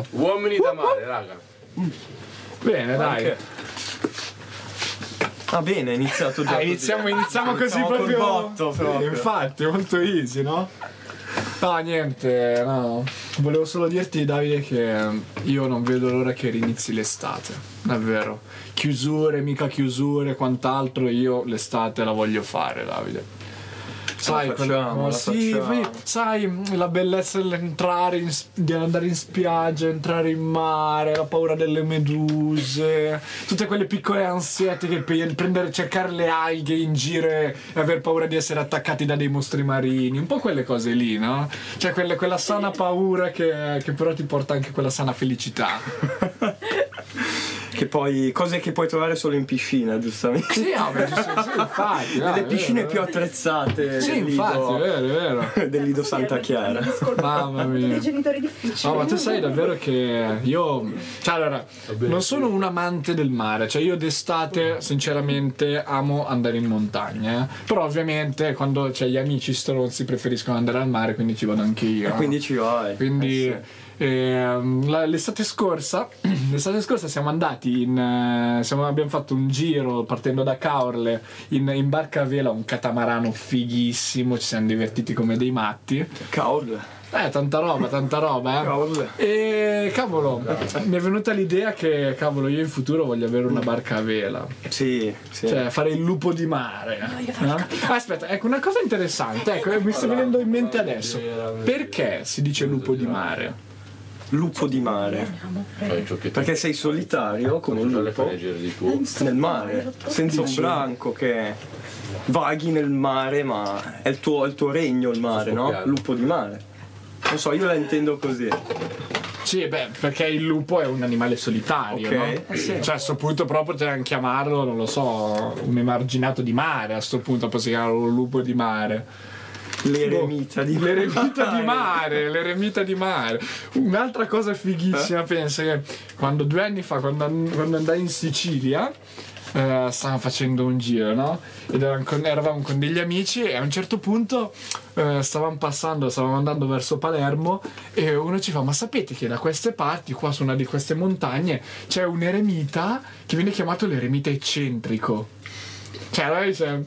Esatto. Uomini da mare, raga. Bene, dai. Anche. Ah bene, è iniziato già. Ah, iniziamo, iniziamo così Iniziamo col proprio. botto, proprio. Infatti, molto easy, no? No, niente, no. Volevo solo dirti, Davide, che io non vedo l'ora che rinizi l'estate. Davvero. Chiusure, mica chiusure, quant'altro. Io l'estate la voglio fare, Davide. Sai, facciamo, quello- la sì, poi, sai, la bellezza dell'entrare, in, di andare in spiaggia, entrare in mare, la paura delle meduse, tutte quelle piccole ansiette che per prendere, cercare le alghe in giro e aver paura di essere attaccati da dei mostri marini, un po' quelle cose lì, no? Cioè quelle- quella sana paura che, che però ti porta anche quella sana felicità. Che poi. cose che puoi trovare solo in piscina, giustamente. Sì, no, beh, giusto, sì, infatti. è piscine vero, più è attrezzate Sì, del infatti, Lido, è vero, è vero. del Lido Santa Chiara. Mamma mia. dei genitori difficili. No, ma tu sai davvero che io. Cioè, allora, non sono un amante del mare. Cioè, io d'estate, sinceramente, amo andare in montagna. eh. Però, ovviamente, quando c'è gli amici stronzi preferiscono andare al mare, quindi ci vado anche io. no? Quindi ci vai. Quindi Eh ehm, la- l'estate scorsa, l'estate scorsa siamo andati in. eh, siamo- abbiamo fatto un giro partendo da Caorle in, in barca a vela, un catamarano fighissimo. Ci siamo divertiti come dei matti. Cavolo. Eh, tanta roba, tanta roba, eh. Cavolo. E cavolo, mi è venuta l'idea che cavolo io in futuro voglio avere una barca a vela, Sì, sì. cioè fare il lupo di mare. no? Aspetta, ecco una cosa interessante, ecco, mi sta venendo in mente adesso. Perché si dice lupo di mare? Lupo di mare. Perché sei solitario come un lupo nel mare, senza un branco che vaghi nel mare, ma è il tuo, il tuo regno il mare, no? Lupo di mare. Non so, io la intendo così. Sì, beh, perché il lupo è un animale solitario, Ok. no? Eh sì. Cioè a sto punto proprio potremmo chiamarlo, non lo so, un emarginato di mare, a sto punto possiamo chiamarlo un lupo di mare. L'eremita di L'eremita di mare, l'eremita di mare. Un'altra cosa fighissima, pensa che quando due anni fa, quando, quando andai in Sicilia, eh, stavamo facendo un giro, no? Ed eravamo con, eravamo con degli amici e a un certo punto eh, stavamo passando, stavamo andando verso Palermo e uno ci fa, ma sapete che da queste parti, qua su una di queste montagne, c'è un eremita che viene chiamato l'eremita eccentrico. Cioè, dice,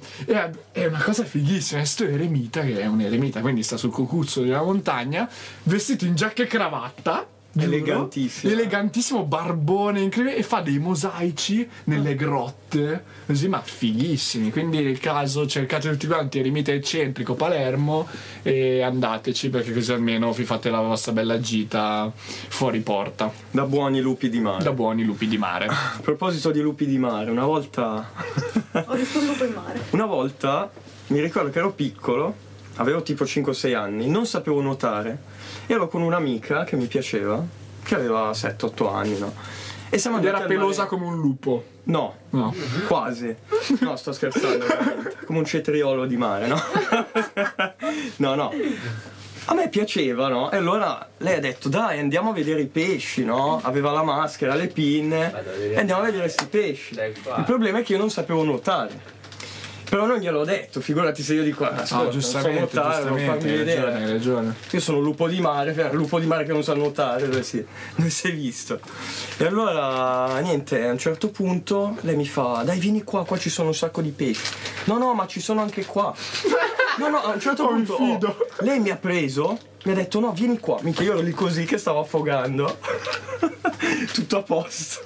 è, una cosa fighissima. È sto eremita, che è un eremita, quindi sta sul cocuzzo della montagna, vestito in giacca e cravatta. Giuro, Elegantissimo. Elegantissimo, barbone, incredibile, e fa dei mosaici nelle grotte, così, ma fighissimi. Quindi nel caso cercate tutti quanti eremita eccentrico Palermo e andateci perché così almeno vi fate la vostra bella gita fuori porta. Da buoni lupi di mare. Da buoni lupi di mare. A proposito di lupi di mare, una volta. Ho visto un lupo in mare. Una volta mi ricordo che ero piccolo, avevo tipo 5-6 anni, non sapevo nuotare. Ero con un'amica che mi piaceva, che aveva 7-8 anni, no? E siamo andati era al mare- pelosa come un lupo. No, No. quasi. No, sto scherzando. ovviamente. Come un cetriolo di mare, no? No, no. A me piaceva, no? E allora lei ha detto, dai, andiamo a vedere i pesci, no? Aveva la maschera, le pinne. E andiamo a vedere questi pesci. Il problema è che io non sapevo nuotare. Però non gliel'ho detto, figurati se io dico, ah, ascolta, No, non so giustamente, nuotare, giustamente, hai vedere. ragione, hai ragione. Io sono lupo di mare, lupo di mare che non sa nuotare, dove si, dove si è visto. E allora, niente, a un certo punto lei mi fa, dai vieni qua, qua ci sono un sacco di pesci. No, no, ma ci sono anche qua. No, no, a un certo punto oh, lei mi ha preso, mi ha detto no, vieni qua. Minchia, io ero lì così che stavo affogando. Tutto a posto.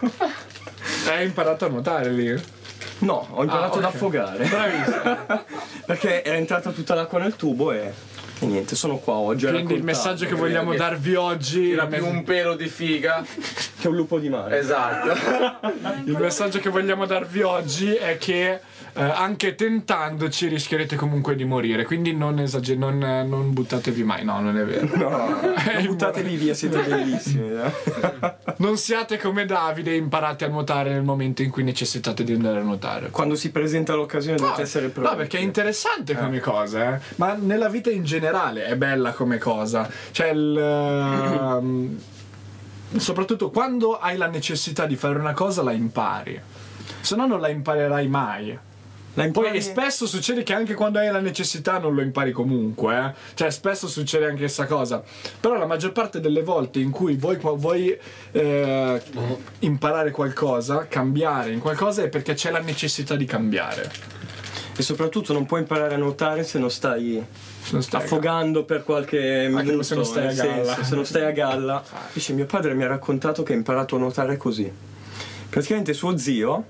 Hai imparato a nuotare lì? No, ho imparato Ah, ad ok. affogare. Bravissimo. Perché era entrata tutta l'acqua nel tubo e, e niente, sono qua oggi. a Quindi il messaggio che vogliamo darvi oggi. Era più un pelo di figa. Che è un lupo di mare. Esatto. Il messaggio che vogliamo darvi oggi è che eh, anche tentandoci rischierete comunque di morire. Quindi non, esage- non, eh, non buttatevi mai. No, non è vero. No, non buttatevi via, siete bellissimi. eh. Non siate come Davide e imparate a nuotare nel momento in cui necessitate di andare a nuotare. Quando si presenta l'occasione dovete essere pronti. No, perché è interessante come cosa, eh. Ma nella vita in generale è bella come cosa. Cioè, il, ehm, soprattutto quando hai la necessità di fare una cosa, la impari. Se no, non la imparerai mai. La Poi e spesso succede che anche quando hai la necessità non lo impari comunque, eh. Cioè, spesso succede anche questa cosa. Però la maggior parte delle volte in cui vuoi, vuoi eh, imparare qualcosa, cambiare in qualcosa, è perché c'è la necessità di cambiare. E soprattutto non puoi imparare a nuotare se non stai non stai affogando per qualche minuto. se non stai a galla. senso, se non stai a galla. Dice, mio padre mi ha raccontato che ha imparato a nuotare così. Praticamente suo zio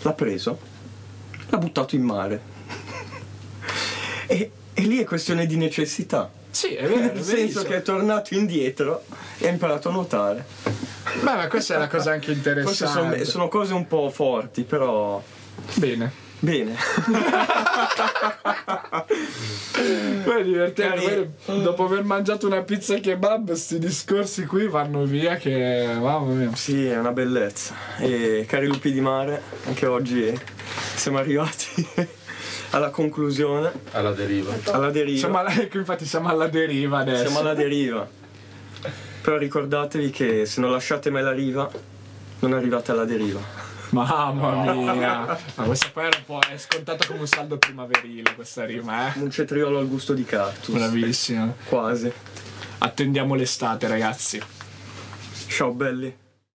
l'ha preso, l'ha buttato in mare. e, e lì è questione di necessità. Sì, è vero, Nel senso che è tornato indietro e ha imparato a nuotare. Beh, ma questa è la cosa anche Forse interessante. sono, sono cose un po' forti, però. Bene. Bene. Poi è divertente, poi dopo aver mangiato una pizza kebab, sti discorsi qui vanno via che... Mamma mia. Sì, è una bellezza. E cari lupi di mare, anche oggi siamo arrivati alla conclusione, Alla deriva. alla deriva. Siamo alla, infatti siamo alla deriva adesso. Siamo alla deriva. Però ricordatevi che se non lasciate mai la riva, non arrivate alla deriva. Mamma mia. Ma questa poi era un po'... è scontato come un saldo primaverile questa rima, eh. Un cetriolo al gusto di cactus. Bravissima. Quasi. Attendiamo l'estate, ragazzi. Ciao belli.